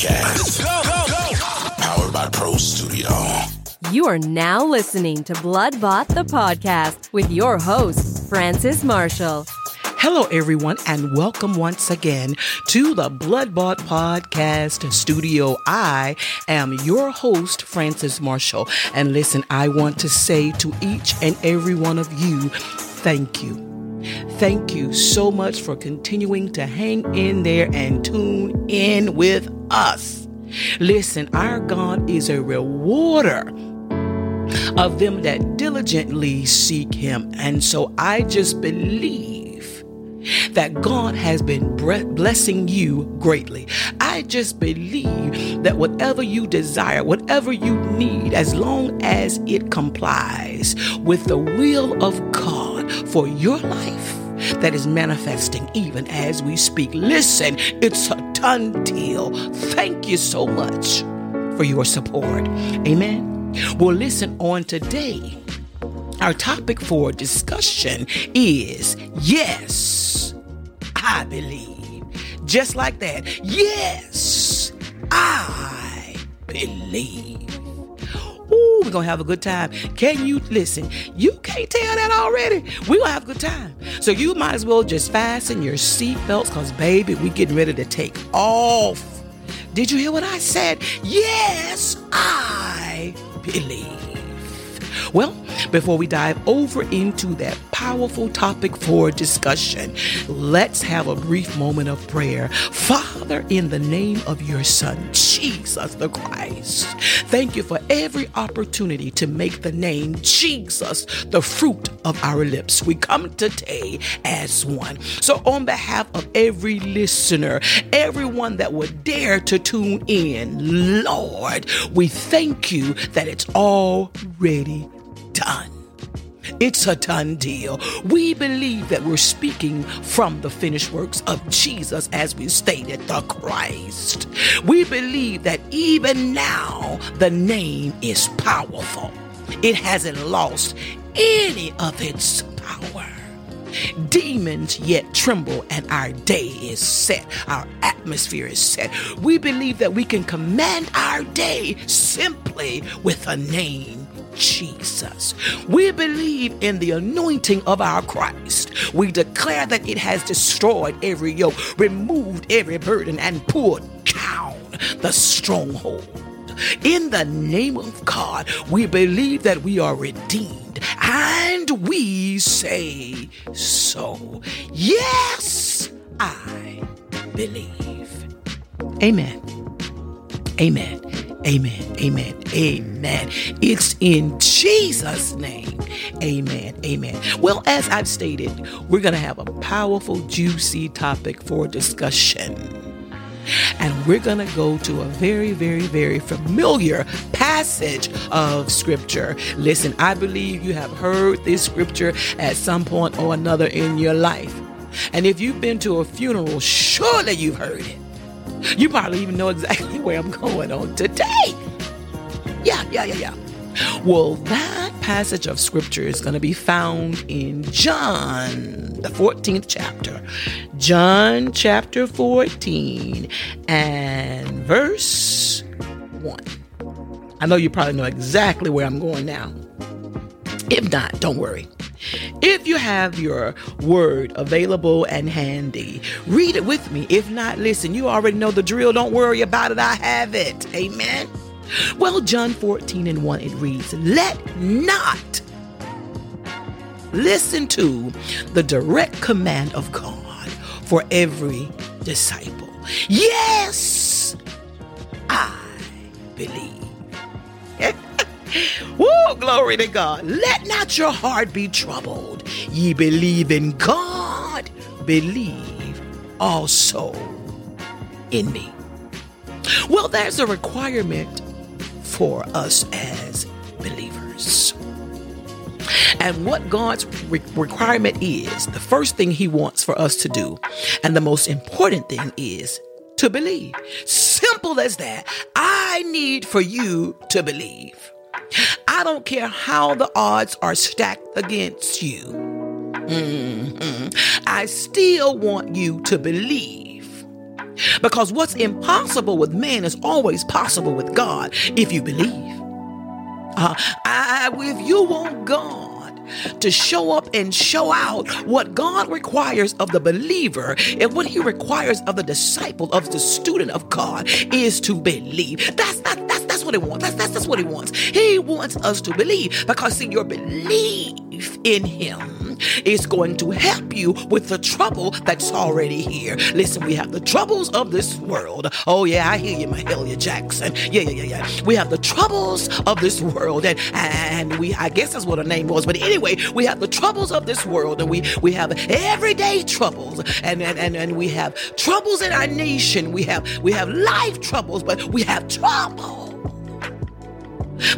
Podcast. Powered by Pro Studio. You are now listening to Bloodbought the podcast with your host, Francis Marshall. Hello, everyone, and welcome once again to the Bloodbought Podcast Studio. I am your host, Francis Marshall. And listen, I want to say to each and every one of you, thank you. Thank you so much for continuing to hang in there and tune in with us. Listen, our God is a rewarder of them that diligently seek him. And so I just believe that God has been blessing you greatly. I just believe that whatever you desire, whatever you need, as long as it complies with the will of God for your life, that is manifesting even as we speak. Listen, it's a done deal. Thank you so much for your support. Amen. Well, listen on today. Our topic for discussion is yes, I believe. Just like that. Yes, I believe. We're gonna have a good time. Can you listen? You can't tell that already. We're gonna have a good time. So you might as well just fasten your seatbelts because baby, we getting ready to take off. Did you hear what I said? Yes, I believe. Well, before we dive over into that powerful topic for discussion, let's have a brief moment of prayer. Father, in the name of your Son, Jesus the Christ, thank you for every opportunity to make the name Jesus the fruit of our lips. We come today as one. So, on behalf of every listener, everyone that would dare to tune in, Lord, we thank you that it's already done. It's a done deal. We believe that we're speaking from the finished works of Jesus as we stated, the Christ. We believe that even now the name is powerful. It hasn't lost any of its power. Demons yet tremble, and our day is set. Our atmosphere is set. We believe that we can command our day simply with a name Jesus. We believe in the anointing of our Christ. We declare that it has destroyed every yoke, removed every burden, and pulled down the stronghold. In the name of God, we believe that we are redeemed and we say so. Yes, I believe. Amen. Amen. Amen. Amen. Amen. It's in Jesus' name. Amen. Amen. Well, as I've stated, we're going to have a powerful, juicy topic for discussion. And we're going to go to a very, very, very familiar passage of scripture. Listen, I believe you have heard this scripture at some point or another in your life. And if you've been to a funeral, surely you've heard it. You probably even know exactly where I'm going on today. Yeah, yeah, yeah, yeah. Well, that passage of scripture is going to be found in John, the 14th chapter. John chapter 14 and verse 1. I know you probably know exactly where I'm going now. If not, don't worry. If you have your word available and handy, read it with me. If not, listen, you already know the drill. Don't worry about it. I have it. Amen. Well, John 14 and 1, it reads, Let not listen to the direct command of God for every disciple. Yes, I believe. Woo, glory to God. Let not your heart be troubled. Ye believe in God, believe also in me. Well, there's a requirement for us as believers. And what God's re- requirement is, the first thing He wants for us to do, and the most important thing is to believe. Simple as that. I need for you to believe. I don't care how the odds are stacked against you. Mm-hmm. I still want you to believe. Because what's impossible with man is always possible with God if you believe. Uh, I, if you want God to show up and show out what God requires of the believer and what He requires of the disciple, of the student of God, is to believe. That's not that's that's what He wants. That's that's, that's what He wants. He wants us to believe because see, your belief in Him is going to help you with the trouble that's already here. Listen, we have the troubles of this world. Oh, yeah, I hear you, Mahalia Jackson. Yeah, yeah, yeah, yeah. We have the troubles of this world, and, and we, I guess that's what her name was. But anyway, we have the troubles of this world, and we, we have everyday troubles, and, and, and, and we have troubles in our nation. We have, we have life troubles, but we have trouble.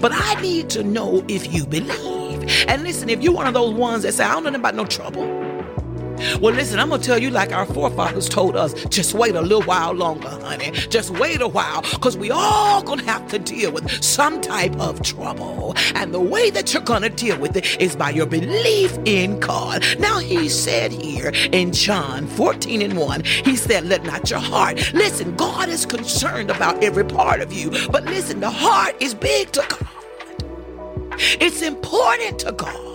But I need to know if you believe. And listen, if you're one of those ones that say, I don't know about no trouble. Well, listen, I'm gonna tell you like our forefathers told us, just wait a little while longer, honey. Just wait a while, because we all gonna have to deal with some type of trouble. And the way that you're gonna deal with it is by your belief in God. Now he said here in John 14 and 1, he said, Let not your heart. Listen, God is concerned about every part of you. But listen, the heart is big to God. It's important to God.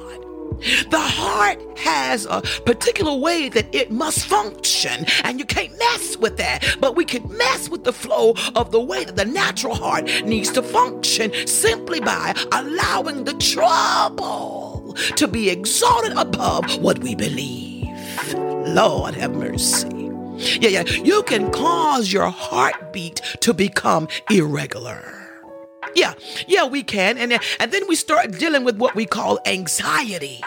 The heart has a particular way that it must function, and you can't mess with that. But we can mess with the flow of the way that the natural heart needs to function simply by allowing the trouble to be exalted above what we believe. Lord have mercy. Yeah, yeah. You can cause your heartbeat to become irregular. Yeah, yeah, we can. And, and then we start dealing with what we call anxiety.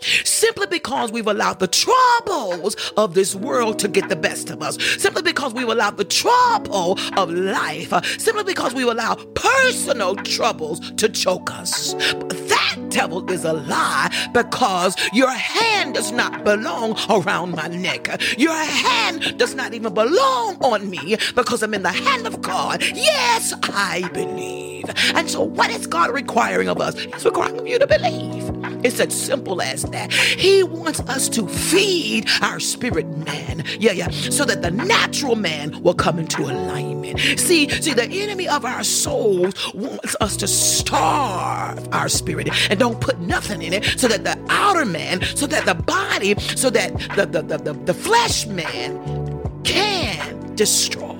Simply because we've allowed the troubles of this world to get the best of us. Simply because we've allowed the trouble of life. Simply because we've allowed personal troubles to choke us. That devil is a lie because your hand does not belong around my neck. Your hand does not even belong on me because I'm in the hand of God. Yes, I believe. And so, what is God requiring of us? He's requiring of you to believe. It's as simple as that. He wants us to feed our spirit man. Yeah, yeah. So that the natural man will come into alignment. See, see, the enemy of our souls wants us to starve our spirit and don't put nothing in it so that the outer man, so that the body, so that the, the, the, the, the flesh man can destroy,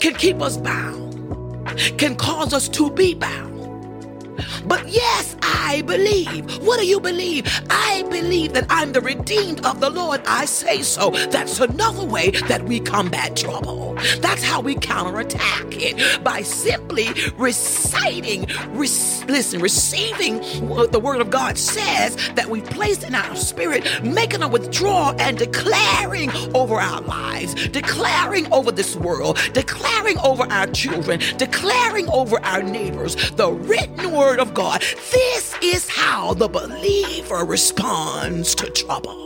can keep us bound, can cause us to be bound. But yes, I believe. What do you believe? I believe that I'm the redeemed of the Lord. I say so. That's another way that we combat trouble. That's how we counterattack it by simply reciting, re- listen, receiving what the Word of God says that we've placed in our spirit, making a withdrawal and declaring over our lives, declaring over this world, declaring over our children, declaring over our neighbors the written Word of God. This is how the believer responds to trouble.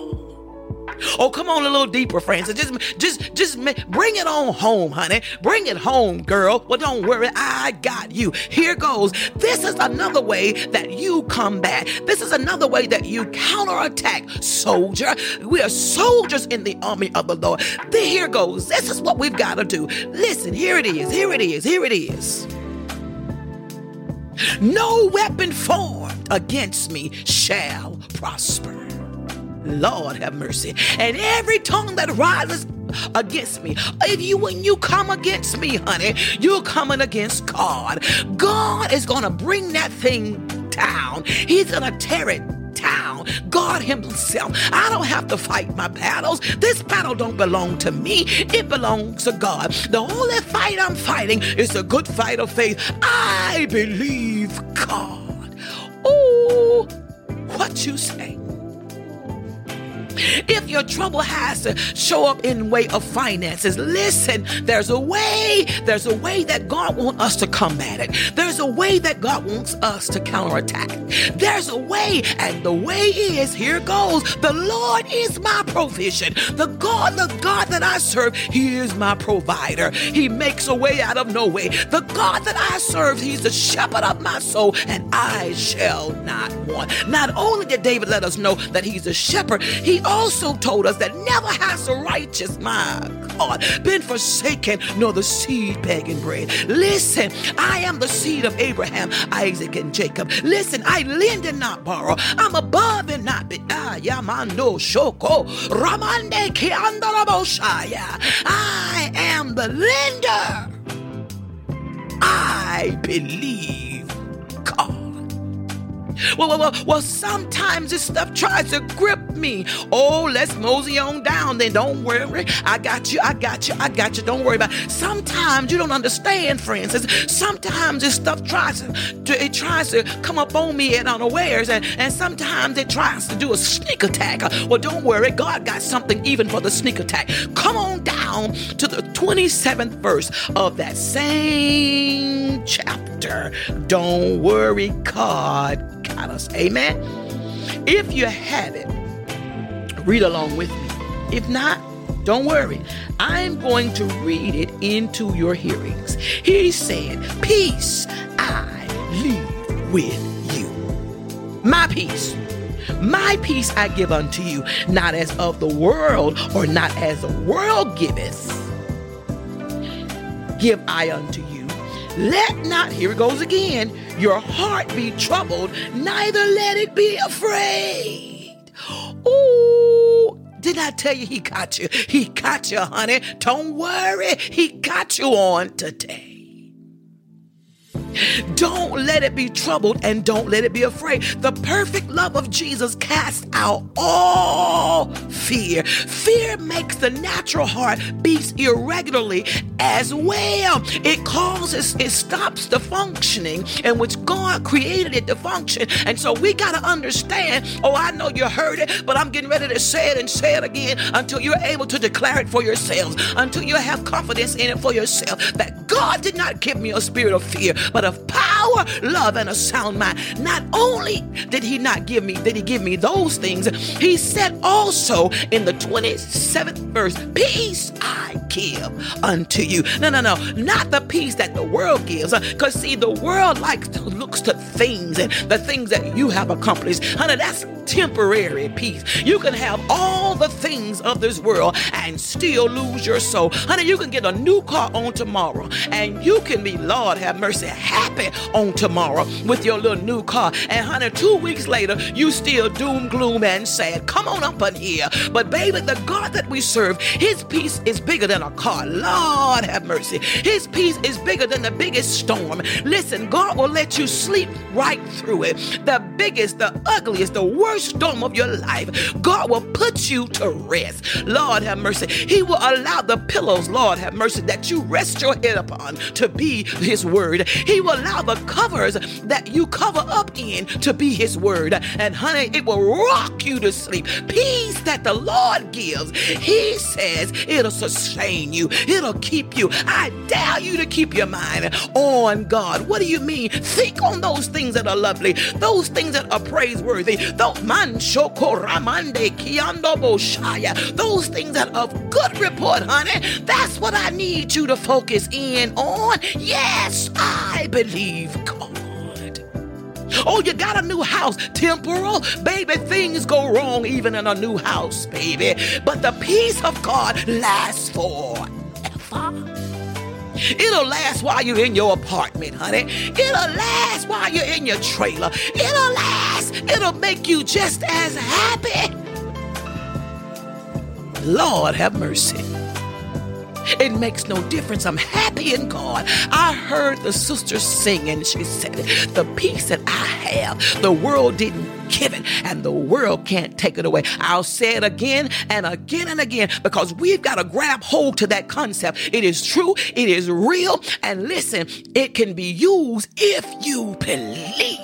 Oh, come on a little deeper, Francis. Just, just, just bring it on home, honey. Bring it home, girl. Well, don't worry, I got you. Here goes. This is another way that you combat. This is another way that you counterattack, soldier. We are soldiers in the army of the Lord. Here goes. This is what we've got to do. Listen, here it is. Here it is. Here it is. No weapon formed against me shall prosper. Lord have mercy. And every tongue that rises against me. If you when you come against me, honey, you're coming against God. God is gonna bring that thing down. He's gonna tear it down. God Himself. I don't have to fight my battles. This battle don't belong to me. It belongs to God. The only fight I'm fighting is a good fight of faith. I believe God. Oh, what you say? If your trouble has to show up in way of finances, listen, there's a way, there's a way that God wants us to combat it. There's a way that God wants us to counterattack. There's a way, and the way is here goes. The Lord is my provision. The God, the God that I serve, He is my provider. He makes a way out of no way. The God that I serve, He's the shepherd of my soul, and I shall not want. Not only did David let us know that He's a shepherd, He also told us that never has a righteous, my God, been forsaken, nor the seed begging bread. Listen, I am the seed of Abraham, Isaac, and Jacob. Listen, I lend and not borrow. I'm above and not be. Ah, yamando shoko. Ramande kiandaraboshaya. I am the lender. I believe. Well, well, well, well, sometimes this stuff tries to grip me. Oh, let's mosey on down then. Don't worry. I got you. I got you. I got you. Don't worry about it. Sometimes you don't understand, Francis. Sometimes this stuff tries to, it tries to come up on me at unawares, and, and sometimes it tries to do a sneak attack. Well, don't worry. God got something even for the sneak attack. Come on down to the 27th verse of that same chapter. Don't worry, God us. Amen. If you have it, read along with me. If not, don't worry. I'm going to read it into your hearings. He said, Peace I leave with you. My peace. My peace I give unto you, not as of the world, or not as the world giveth. Give I unto you. Let not, here it goes again, your heart be troubled, neither let it be afraid. Ooh, did I tell you he got you? He got you, honey. Don't worry, he got you on today. Don't let it be troubled and don't let it be afraid. The perfect love of Jesus casts out all fear. Fear makes the natural heart beats irregularly as well. It causes, it stops the functioning in which God created it to function. And so we got to understand oh, I know you heard it, but I'm getting ready to say it and say it again until you're able to declare it for yourselves, until you have confidence in it for yourself that God did not give me a spirit of fear, but of power, love, and a sound mind. Not only did he not give me, did he give me those things, he said also in the 27th verse, peace I give unto you. No, no, no, not the peace that the world gives. Because see, the world likes to looks to things and the things that you have accomplished. Honey, that's temporary peace. You can have all the things of this world and still lose your soul. Honey, you can get a new car on tomorrow and you can be, Lord have mercy, happy on tomorrow with your little new car. And honey, two weeks later, you still doom, gloom, and sad. Come on up in here. But baby, the God that we serve, his peace is bigger than a car. Lord have mercy. His peace is bigger than the biggest storm. Listen, God will let you sleep right through it. The biggest, the ugliest, the worst storm of your life, God will put you to rest. Lord have mercy. He will allow the pillows, Lord have mercy, that you rest your head upon to be his word. He will allow the covers that you cover up in to be his word. And honey, it will rock you to sleep. Peace that the Lord gives. He says it'll sustain you. It'll keep you. I dare you to keep your mind on God. What do you mean? Think on those things that are lovely, those things that are praiseworthy, those man shokoramande kiando those things that are of good report, honey. That's what I need you to focus in on. Yes, I believe God. Oh, you got a new house, temporal. Baby, things go wrong even in a new house, baby. But the peace of God lasts forever. It'll last while you're in your apartment, honey. It'll last while you're in your trailer. It'll last. It'll make you just as happy. Lord have mercy. It makes no difference. I'm happy in God. I heard the sister sing and she said, The peace that I have, the world didn't give it and the world can't take it away. I'll say it again and again and again because we've got to grab hold to that concept. It is true, it is real, and listen, it can be used if you believe.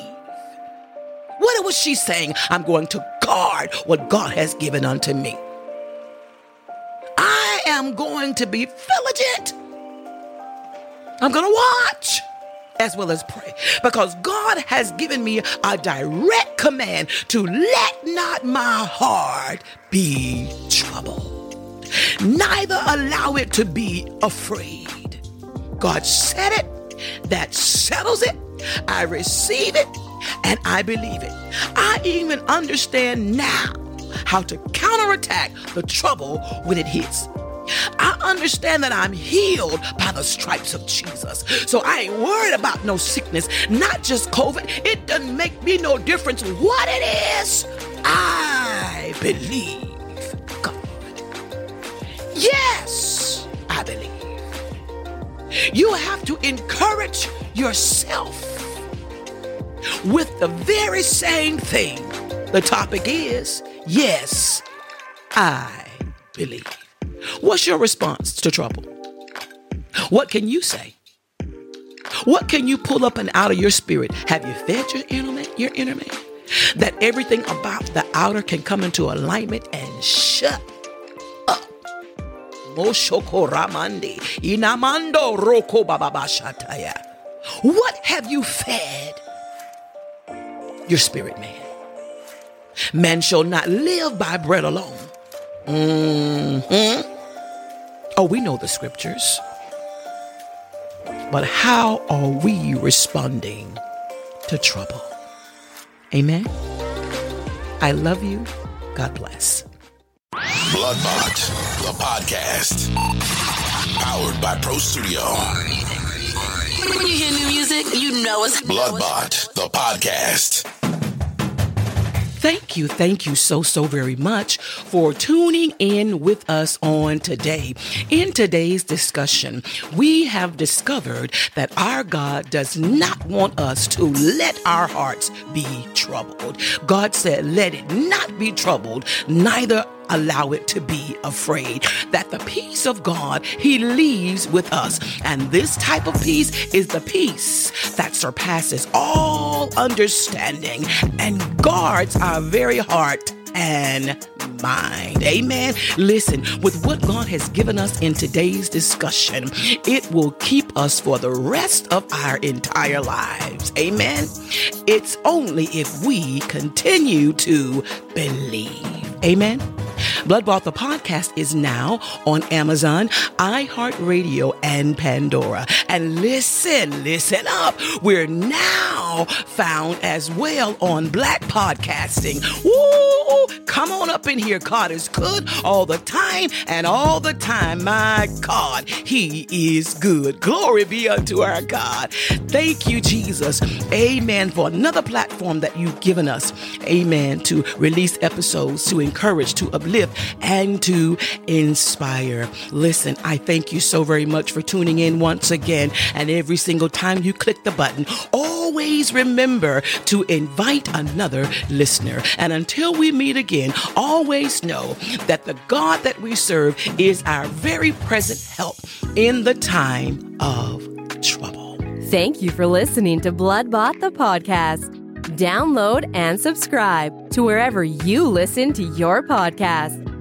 What was she saying? I'm going to guard what God has given unto me. I am going to be vigilant. I'm going to watch. As well as pray because God has given me a direct command to let not my heart be troubled, neither allow it to be afraid. God said it, that settles it. I receive it and I believe it. I even understand now how to counterattack the trouble when it hits. I understand that I'm healed by the stripes of Jesus. So I ain't worried about no sickness, not just COVID. It doesn't make me no difference what it is. I believe God. Yes, I believe. You have to encourage yourself with the very same thing. The topic is yes, I believe. What's your response to trouble? What can you say? What can you pull up and out of your spirit? Have you fed your inner man, your inner man? That everything about the outer can come into alignment and shut up. What have you fed your spirit man? Man shall not live by bread alone. Mm-hmm. Oh, we know the scriptures. But how are we responding to trouble? Amen. I love you. God bless. Bloodbought, the podcast. Powered by Pro Studio. When you hear new music, you know it's Bloodbought, the podcast. Thank you, thank you so, so very much for tuning in with us on today. In today's discussion, we have discovered that our God does not want us to let our hearts be troubled. God said, Let it not be troubled, neither allow it to be afraid. That the peace of God He leaves with us. And this type of peace is the peace that surpasses all understanding and guards our very heart and mind. Amen. Listen, with what God has given us in today's discussion, it will keep us for the rest of our entire lives. Amen. It's only if we continue to believe. Amen. Bloodbath the podcast is now on Amazon, iHeartRadio, and Pandora. And listen, listen up. We're now found as well on Black Podcasting. Woo! Come on up in here. God is good all the time and all the time. My God, He is good. Glory be unto our God. Thank you, Jesus. Amen. For another platform that you've given us. Amen. To release episodes, to encourage, to uplift, and to inspire. Listen, I thank you so very much for tuning in once again. And every single time you click the button, always remember to invite another listener. And until we meet again, always know that the God that we serve is our very present help in the time of trouble. Thank you for listening to Bloodbought the podcast. Download and subscribe to wherever you listen to your podcast.